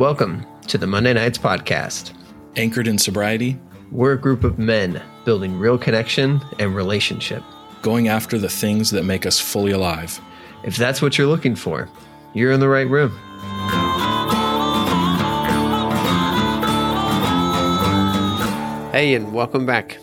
Welcome to the Monday Nights Podcast. Anchored in sobriety, We're a group of men building real connection and relationship. going after the things that make us fully alive. If that's what you're looking for, you're in the right room. Hey, and welcome back.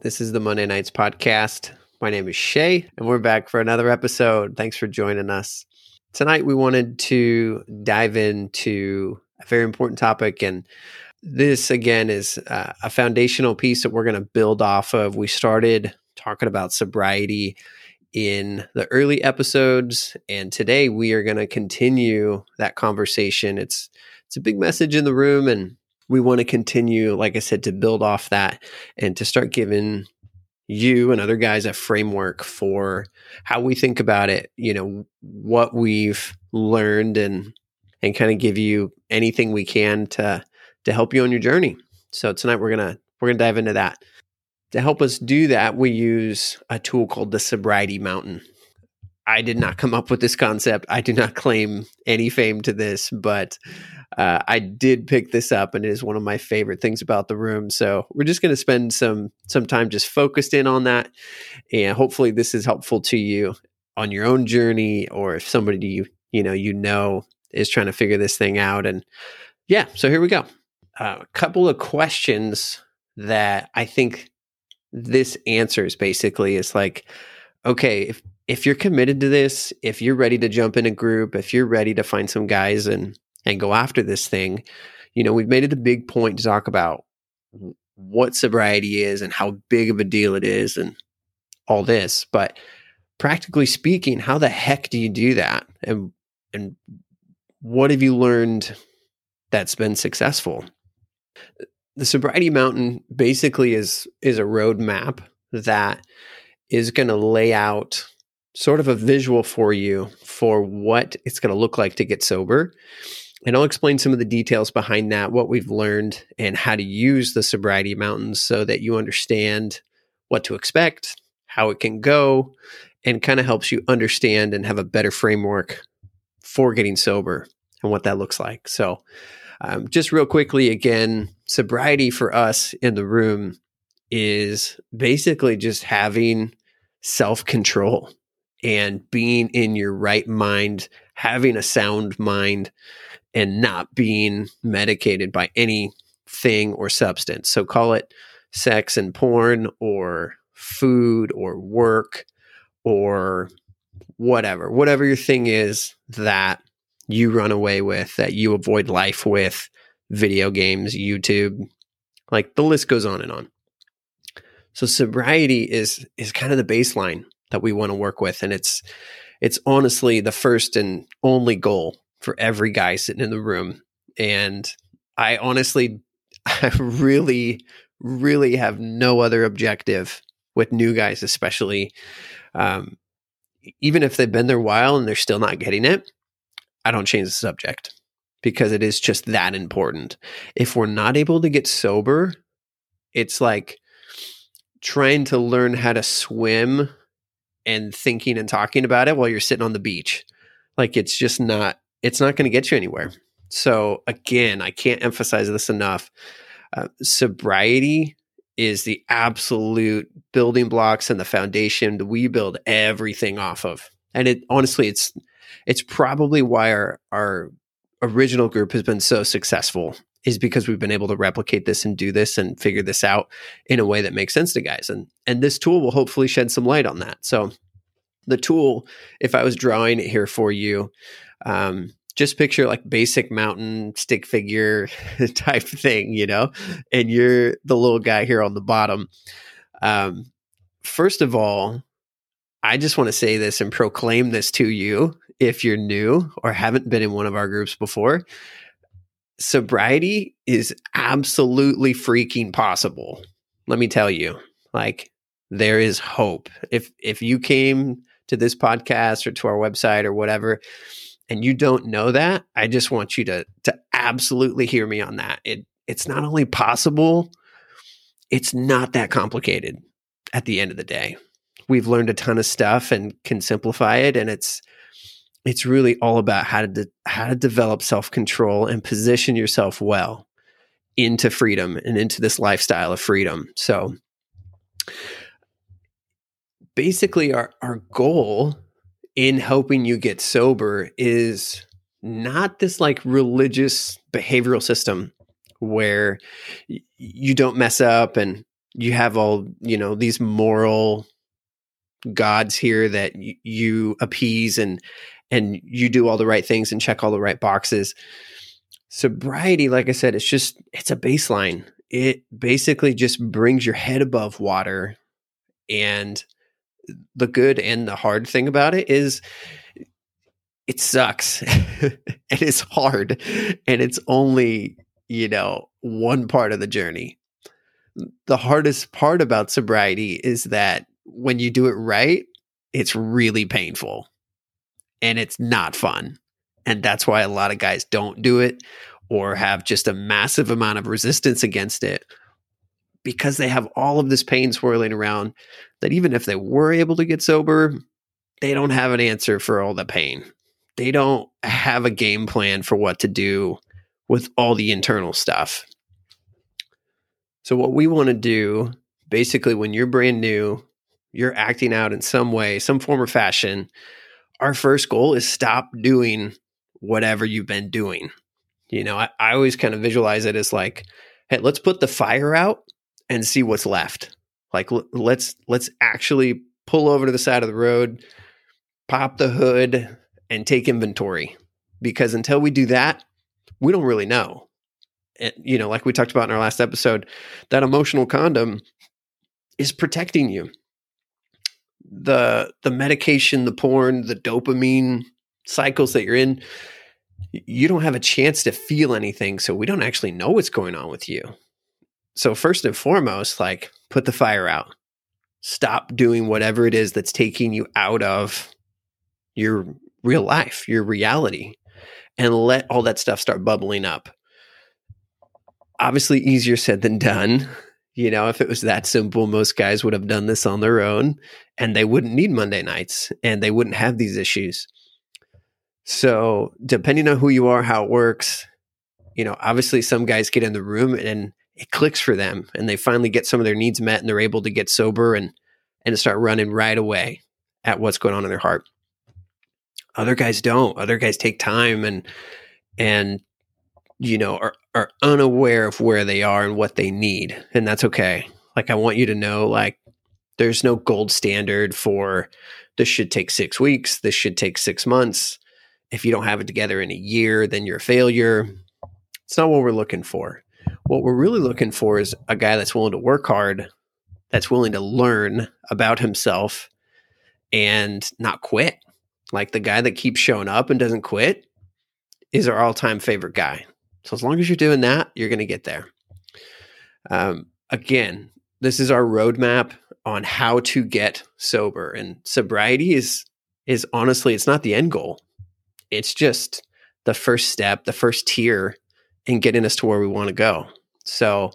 This is the Monday Nights Podcast. My name is Shay, and we're back for another episode. Thanks for joining us. Tonight, we wanted to dive into a very important topic, and this again is uh, a foundational piece that we're going to build off of. We started talking about sobriety in the early episodes, and today we are going to continue that conversation. It's it's a big message in the room, and we want to continue, like I said, to build off that and to start giving you and other guys a framework for how we think about it. You know what we've learned and and kind of give you anything we can to to help you on your journey. So tonight we're gonna we're gonna dive into that. To help us do that, we use a tool called the Sobriety Mountain. I did not come up with this concept. I do not claim any fame to this, but uh, I did pick this up, and it is one of my favorite things about the room. So we're just going to spend some some time just focused in on that, and hopefully this is helpful to you on your own journey, or if somebody you you know you know is trying to figure this thing out. And yeah, so here we go. Uh, a couple of questions that I think this answers basically is like, okay, if if you're committed to this, if you're ready to jump in a group, if you're ready to find some guys and and go after this thing, you know, we've made it a big point to talk about what sobriety is and how big of a deal it is and all this. But practically speaking, how the heck do you do that? And and what have you learned that's been successful? The sobriety mountain basically is is a roadmap that is going to lay out sort of a visual for you for what it's going to look like to get sober. And I'll explain some of the details behind that, what we've learned, and how to use the sobriety mountains so that you understand what to expect, how it can go, and kind of helps you understand and have a better framework for getting sober and what that looks like. So, um, just real quickly, again, sobriety for us in the room is basically just having self control and being in your right mind, having a sound mind, and not being medicated by anything or substance. So call it sex and porn or food or work or whatever, whatever your thing is that you run away with, that you avoid life with, video games, YouTube, like the list goes on and on. So sobriety is is kind of the baseline that we want to work with and it's it's honestly the first and only goal for every guy sitting in the room. And i honestly i really really have no other objective with new guys especially. Um, even if they've been there a while and they're still not getting it i don't change the subject because it is just that important. If we're not able to get sober it's like trying to learn how to swim and thinking and talking about it while you're sitting on the beach. Like it's just not it's not going to get you anywhere. So again, I can't emphasize this enough. Uh, sobriety is the absolute building blocks and the foundation that we build everything off of. And it honestly it's it's probably why our our original group has been so successful is because we've been able to replicate this and do this and figure this out in a way that makes sense to guys. And and this tool will hopefully shed some light on that. So the tool, if I was drawing it here for you, um, just picture like basic mountain stick figure type thing, you know, and you're the little guy here on the bottom. Um, first of all, I just want to say this and proclaim this to you if you're new or haven't been in one of our groups before sobriety is absolutely freaking possible. Let me tell you, like there is hope. If if you came to this podcast or to our website or whatever and you don't know that, I just want you to to absolutely hear me on that. It it's not only possible, it's not that complicated at the end of the day. We've learned a ton of stuff and can simplify it and it's it's really all about how to de- how to develop self-control and position yourself well into freedom and into this lifestyle of freedom. So basically our our goal in helping you get sober is not this like religious behavioral system where y- you don't mess up and you have all, you know, these moral gods here that y- you appease and and you do all the right things and check all the right boxes. Sobriety, like I said, it's just it's a baseline. It basically just brings your head above water and the good and the hard thing about it is it sucks and it's hard and it's only you know one part of the journey the hardest part about sobriety is that when you do it right it's really painful and it's not fun and that's why a lot of guys don't do it or have just a massive amount of resistance against it because they have all of this pain swirling around that even if they were able to get sober they don't have an answer for all the pain they don't have a game plan for what to do with all the internal stuff. So, what we want to do basically, when you're brand new, you're acting out in some way, some form or fashion, our first goal is stop doing whatever you've been doing. You know, I, I always kind of visualize it as like, hey, let's put the fire out and see what's left. Like, l- let's let's actually pull over to the side of the road, pop the hood, and take inventory. Because until we do that, we don't really know. And, you know, like we talked about in our last episode, that emotional condom is protecting you. The the medication, the porn, the dopamine cycles that you're in, you don't have a chance to feel anything, so we don't actually know what's going on with you. So first and foremost, like put the fire out. Stop doing whatever it is that's taking you out of your real life, your reality, and let all that stuff start bubbling up. Obviously, easier said than done. You know, if it was that simple, most guys would have done this on their own and they wouldn't need Monday nights and they wouldn't have these issues. So, depending on who you are, how it works, you know, obviously some guys get in the room and it clicks for them and they finally get some of their needs met and they're able to get sober and and start running right away at what's going on in their heart. Other guys don't. Other guys take time and and you know are are unaware of where they are and what they need, and that's okay. Like I want you to know, like there's no gold standard for this should take six weeks. This should take six months. If you don't have it together in a year, then you're a failure. It's not what we're looking for. What we're really looking for is a guy that's willing to work hard, that's willing to learn about himself and not quit. Like the guy that keeps showing up and doesn't quit is our all time favorite guy. So as long as you're doing that, you're going to get there. Um, again, this is our roadmap on how to get sober, and sobriety is is honestly it's not the end goal. It's just the first step, the first tier in getting us to where we want to go. So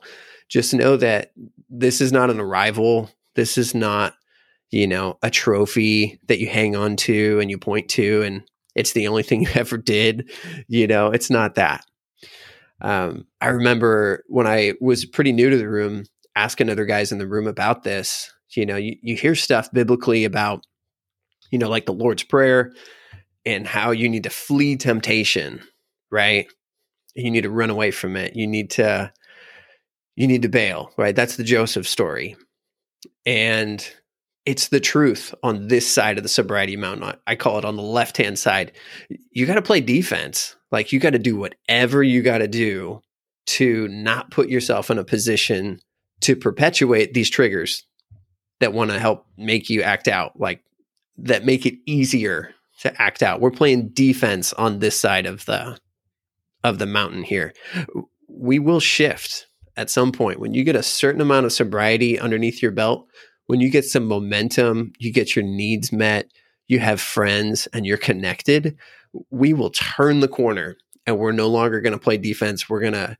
just know that this is not an arrival. This is not you know, a trophy that you hang on to and you point to, and it's the only thing you ever did. You know, it's not that. Um, I remember when I was pretty new to the room, asking other guys in the room about this. You know, you, you hear stuff biblically about, you know, like the Lord's Prayer and how you need to flee temptation, right? You need to run away from it. You need to, you need to bail, right? That's the Joseph story. And it's the truth on this side of the sobriety mountain. I call it on the left hand side. You got to play defense. Like you got to do whatever you got to do to not put yourself in a position to perpetuate these triggers that want to help make you act out, like that make it easier to act out. We're playing defense on this side of the of the mountain here. We will shift at some point when you get a certain amount of sobriety underneath your belt when you get some momentum, you get your needs met, you have friends, and you're connected, we will turn the corner and we're no longer going to play defense. We're going to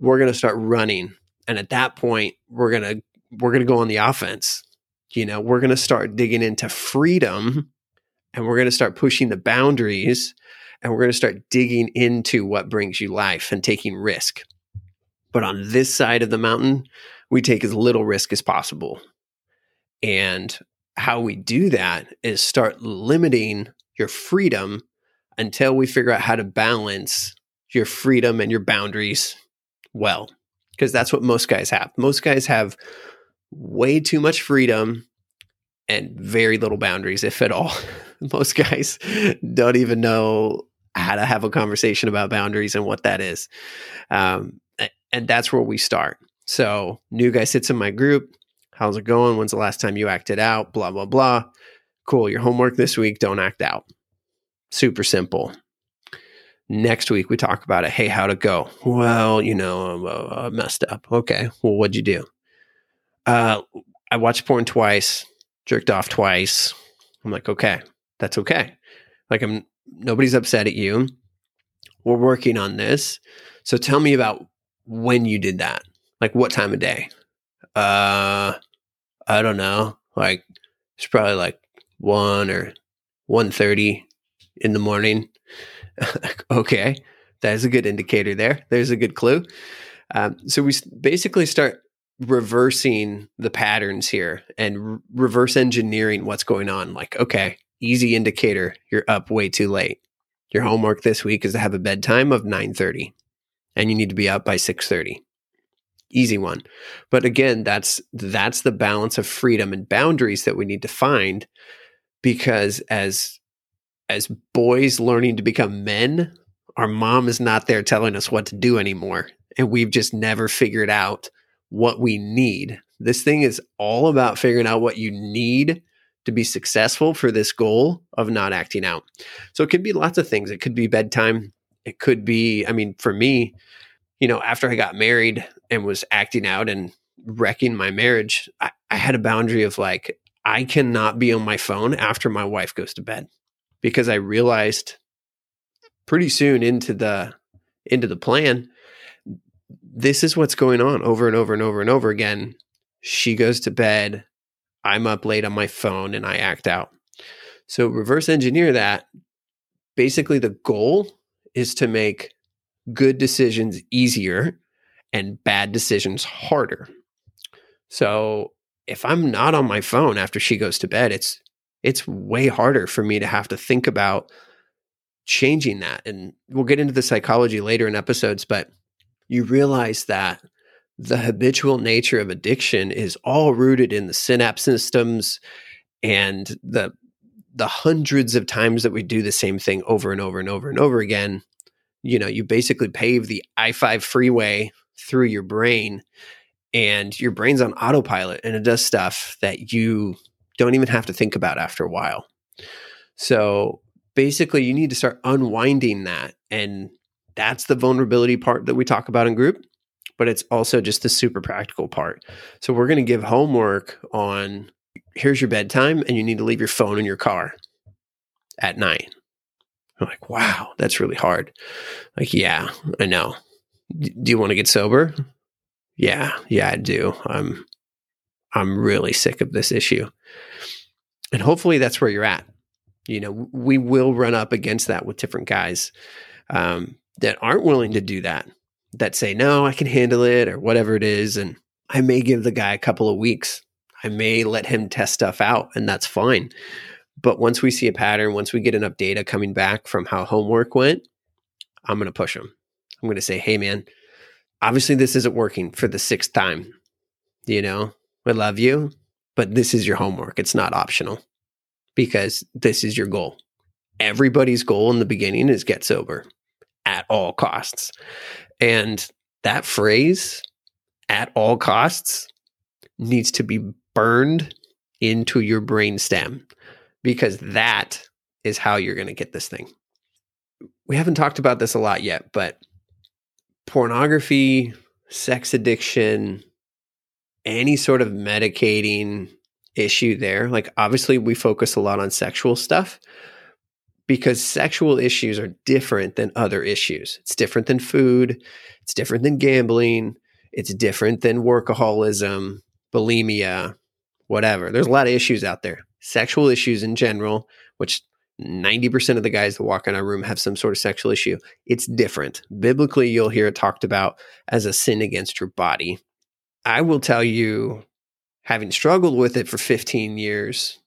we're going to start running. And at that point, we're going to we're going to go on the offense. You know, we're going to start digging into freedom and we're going to start pushing the boundaries and we're going to start digging into what brings you life and taking risk. But on this side of the mountain, we take as little risk as possible. And how we do that is start limiting your freedom until we figure out how to balance your freedom and your boundaries well. Because that's what most guys have. Most guys have way too much freedom and very little boundaries, if at all. most guys don't even know how to have a conversation about boundaries and what that is. Um, and that's where we start. So, new guy sits in my group. How's it going? When's the last time you acted out? Blah, blah, blah. Cool. Your homework this week, don't act out. Super simple. Next week, we talk about it. Hey, how'd it go? Well, you know, uh, I messed up. Okay. Well, what'd you do? Uh, I watched porn twice, jerked off twice. I'm like, okay, that's okay. Like, I'm nobody's upset at you. We're working on this. So tell me about when you did that. Like what time of day? Uh I don't know. Like it's probably like 1 or 1:30 in the morning. okay. That is a good indicator there. There's a good clue. Um, so we basically start reversing the patterns here and re- reverse engineering what's going on. Like, okay, easy indicator you're up way too late. Your homework this week is to have a bedtime of 9:30 and you need to be up by 6:30. Easy one. But again, that's that's the balance of freedom and boundaries that we need to find because as as boys learning to become men, our mom is not there telling us what to do anymore and we've just never figured out what we need. This thing is all about figuring out what you need to be successful for this goal of not acting out. So it could be lots of things. It could be bedtime. It could be, I mean, for me, you know, after I got married and was acting out and wrecking my marriage, I, I had a boundary of like, I cannot be on my phone after my wife goes to bed because I realized pretty soon into the into the plan this is what's going on over and over and over and over again she goes to bed I'm up late on my phone and I act out. So reverse engineer that. Basically, the goal is to make good decisions easier and bad decisions harder. So if I'm not on my phone after she goes to bed, it's it's way harder for me to have to think about changing that. And we'll get into the psychology later in episodes, but you realize that the habitual nature of addiction is all rooted in the synapse systems and the the hundreds of times that we do the same thing over and over and over and over again you know you basically pave the i5 freeway through your brain and your brain's on autopilot and it does stuff that you don't even have to think about after a while so basically you need to start unwinding that and that's the vulnerability part that we talk about in group but it's also just the super practical part. So we're going to give homework on here's your bedtime and you need to leave your phone in your car at nine. I'm like, wow, that's really hard. Like, yeah, I know. Do you want to get sober? Yeah, yeah, I do. I'm I'm really sick of this issue. And hopefully that's where you're at. You know, we will run up against that with different guys um, that aren't willing to do that that say, no, I can handle it or whatever it is. And I may give the guy a couple of weeks. I may let him test stuff out and that's fine. But once we see a pattern, once we get enough data coming back from how homework went, I'm going to push him. I'm going to say, hey, man, obviously this isn't working for the sixth time. You know, I love you, but this is your homework. It's not optional because this is your goal. Everybody's goal in the beginning is get sober at all costs. And that phrase, at all costs, needs to be burned into your brain stem because that is how you're going to get this thing. We haven't talked about this a lot yet, but pornography, sex addiction, any sort of medicating issue there, like obviously we focus a lot on sexual stuff, because sexual issues are different than other issues. It's different than food, it's different than gambling, it's different than workaholism, bulimia, whatever. There's a lot of issues out there. Sexual issues in general, which 90% of the guys that walk in our room have some sort of sexual issue. It's different. Biblically, you'll hear it talked about as a sin against your body. I will tell you, having struggled with it for 15 years,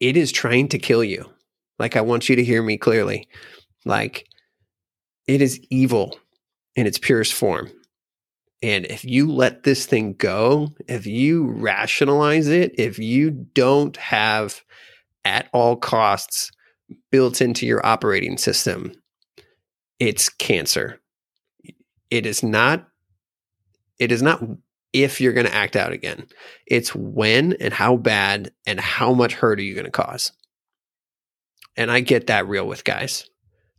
it is trying to kill you. Like, I want you to hear me clearly. Like, it is evil in its purest form. And if you let this thing go, if you rationalize it, if you don't have at all costs built into your operating system, it's cancer. It is not it is not if you're going to act out again. It's when and how bad and how much hurt are you going to cause. And I get that real with guys.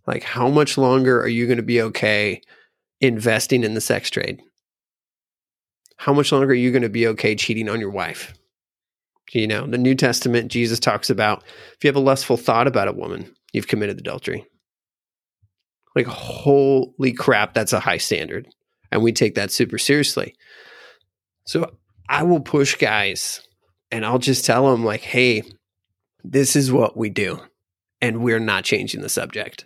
Like how much longer are you going to be okay investing in the sex trade? How much longer are you going to be okay cheating on your wife? You know, the New Testament, Jesus talks about if you have a lustful thought about a woman, you've committed adultery. Like, holy crap, that's a high standard. And we take that super seriously. So I will push guys and I'll just tell them, like, hey, this is what we do. And we're not changing the subject.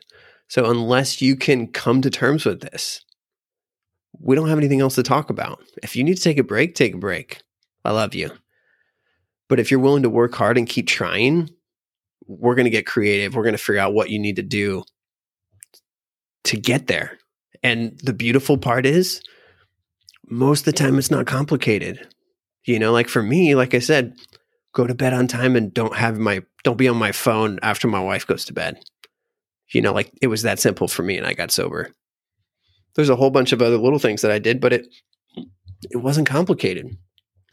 So unless you can come to terms with this, we don't have anything else to talk about. If you need to take a break, take a break. I love you. But if you're willing to work hard and keep trying, we're going to get creative. We're going to figure out what you need to do to get there. And the beautiful part is, most of the time, it's not complicated. You know, like for me, like I said, go to bed on time and don't have my, don't be on my phone after my wife goes to bed. You know, like it was that simple for me and I got sober. There's a whole bunch of other little things that I did, but it, it wasn't complicated.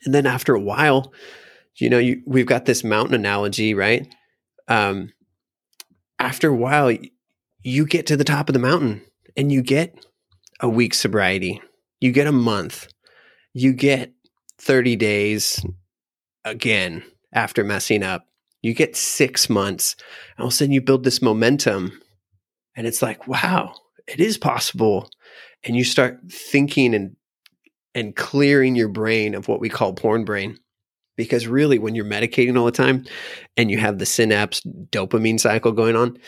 And then after a while, you know, you, we've got this mountain analogy, right? Um, after a while, you get to the top of the mountain and you get a week's sobriety, you get a month, you get 30 days again after messing up, you get six months. All of a sudden, you build this momentum, and it's like, wow, it is possible. And you start thinking and and clearing your brain of what we call porn brain because really when you're medicating all the time and you have the synapse dopamine cycle going on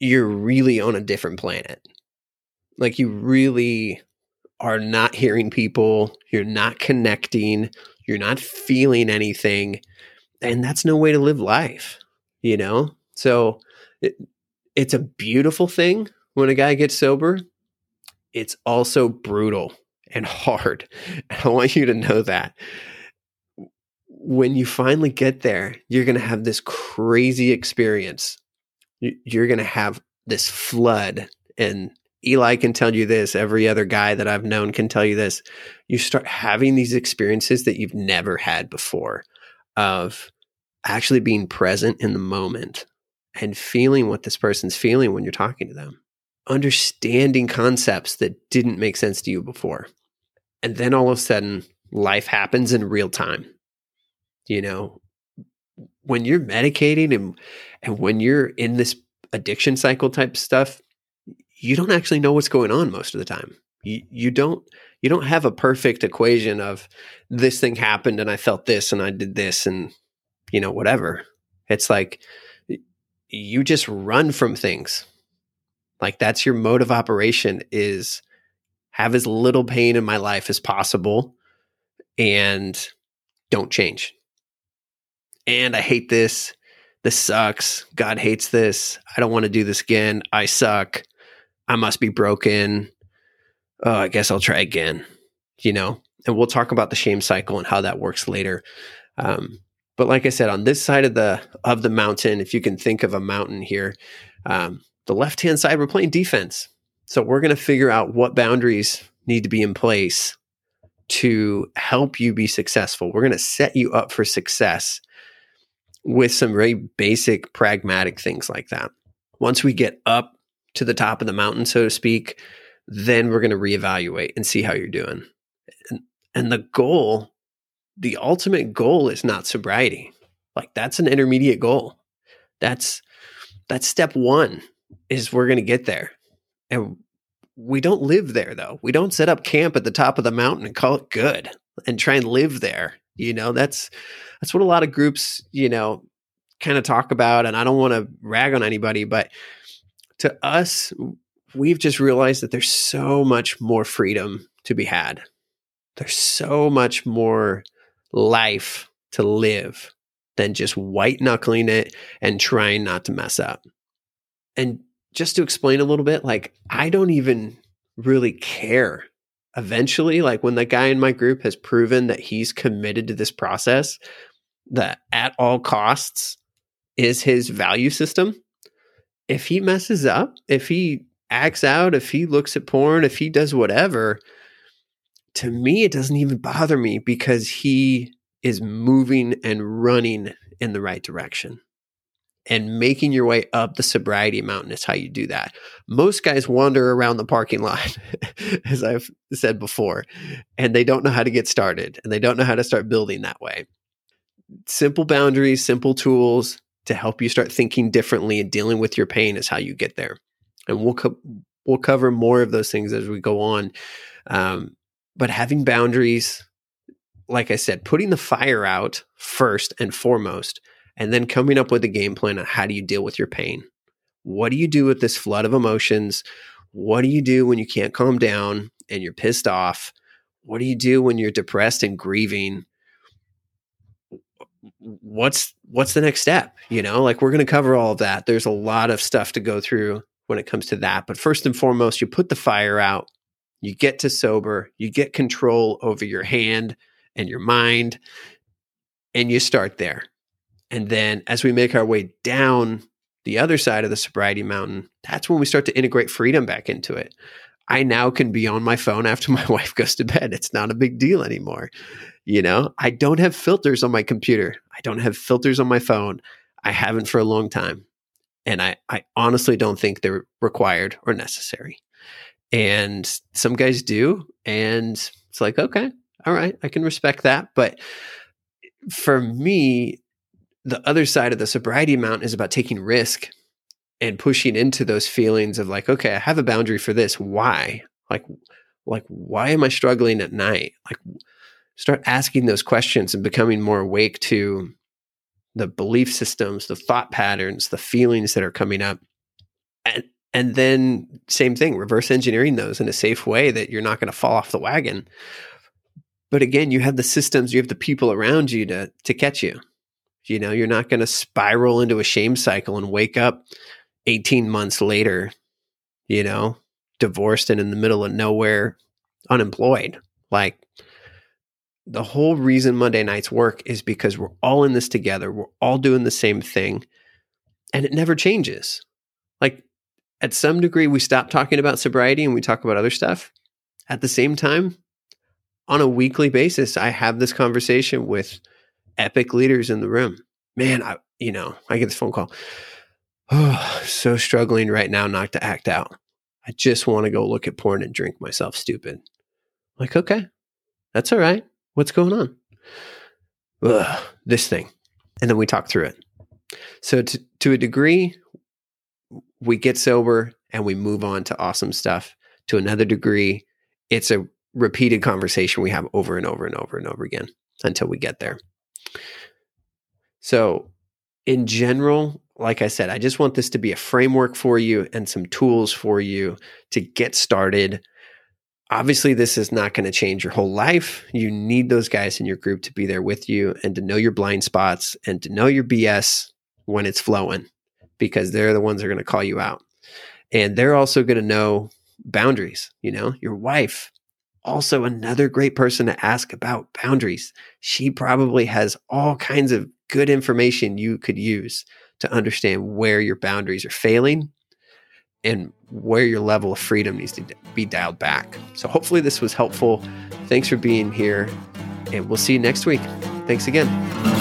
you're really on a different planet. Like you really are not hearing people you're not connecting you're not feeling anything and that's no way to live life you know? So it, it's a beautiful thing when a guy gets sober. It's also brutal and hard. I want you to know that when you finally get there, you're going to have this crazy experience. You're going to have this flood. And Eli can tell you this. Every other guy that I've known can tell you this. You start having these experiences that you've never had before of actually being present in the moment and feeling what this person's feeling when you're talking to them, understanding concepts that didn't make sense to you before. And then all of a sudden, life happens in real time you know when you're medicating and and when you're in this addiction cycle type stuff you don't actually know what's going on most of the time. You you don't you don't have a perfect equation of this thing happened and I felt this and I did this and you know whatever. It's like you just run from things. Like that's your mode of operation is have as little pain in my life as possible and don't change and I hate this. This sucks. God hates this. I don't want to do this again. I suck. I must be broken. Oh, I guess I'll try again. You know, and we'll talk about the shame cycle and how that works later. Um, but like I said, on this side of the of the mountain, if you can think of a mountain here, um, the left hand side, we're playing defense. So we're going to figure out what boundaries need to be in place to help you be successful. We're going to set you up for success with some very basic pragmatic things like that. Once we get up to the top of the mountain, so to speak, then we're going to reevaluate and see how you're doing. And, and the goal, the ultimate goal is not sobriety. Like that's an intermediate goal. That's that's step 1 is we're going to get there. And we don't live there though. We don't set up camp at the top of the mountain and call it good and try and live there. You know, that's that's what a lot of groups, you know, kind of talk about, and I don't want to rag on anybody, but to us, we've just realized that there's so much more freedom to be had. There's so much more life to live than just white knuckling it and trying not to mess up. And just to explain a little bit, like I don't even really care. Eventually, like when the guy in my group has proven that he's committed to this process, that at all costs is his value system. If he messes up, if he acts out, if he looks at porn, if he does whatever, to me, it doesn't even bother me because he is moving and running in the right direction. And making your way up the sobriety mountain is how you do that. Most guys wander around the parking lot, as I've said before, and they don't know how to get started and they don't know how to start building that way. Simple boundaries, simple tools to help you start thinking differently and dealing with your pain is how you get there. And we'll co- we'll cover more of those things as we go on. Um, but having boundaries, like I said, putting the fire out first and foremost, and then coming up with a game plan on how do you deal with your pain. What do you do with this flood of emotions? What do you do when you can't calm down and you're pissed off? What do you do when you're depressed and grieving? What's what's the next step? You know, like we're going to cover all of that. There's a lot of stuff to go through when it comes to that, but first and foremost, you put the fire out. You get to sober, you get control over your hand and your mind, and you start there. And then as we make our way down the other side of the sobriety mountain, that's when we start to integrate freedom back into it. I now can be on my phone after my wife goes to bed. It's not a big deal anymore. You know, I don't have filters on my computer. I don't have filters on my phone. I haven't for a long time. And I, I honestly don't think they're required or necessary. And some guys do. And it's like, okay, all right, I can respect that. But for me, the other side of the sobriety mountain is about taking risk and pushing into those feelings of like, okay, I have a boundary for this. Why? Like, like, why am I struggling at night? Like, start asking those questions and becoming more awake to the belief systems, the thought patterns, the feelings that are coming up. And, and then same thing, reverse engineering those in a safe way that you're not going to fall off the wagon. But again, you have the systems, you have the people around you to to catch you. You know, you're not going to spiral into a shame cycle and wake up 18 months later, you know, divorced and in the middle of nowhere, unemployed. Like the whole reason Monday nights work is because we're all in this together. We're all doing the same thing and it never changes. Like at some degree, we stop talking about sobriety and we talk about other stuff. At the same time, on a weekly basis, I have this conversation with epic leaders in the room. Man, I, you know, I get this phone call. Oh, so struggling right now not to act out. I just want to go look at porn and drink myself stupid. Like, okay, that's all right. What's going on? Ugh, this thing. And then we talk through it. So, to, to a degree, we get sober and we move on to awesome stuff. To another degree, it's a repeated conversation we have over and over and over and over again until we get there. So, in general, like I said, I just want this to be a framework for you and some tools for you to get started. Obviously, this is not going to change your whole life. You need those guys in your group to be there with you and to know your blind spots and to know your BS when it's flowing because they're the ones that are going to call you out. And they're also going to know boundaries. You know, your wife, also another great person to ask about boundaries. She probably has all kinds of good information you could use to understand where your boundaries are failing and where your level of freedom needs to be dialed back. So, hopefully, this was helpful. Thanks for being here, and we'll see you next week. Thanks again.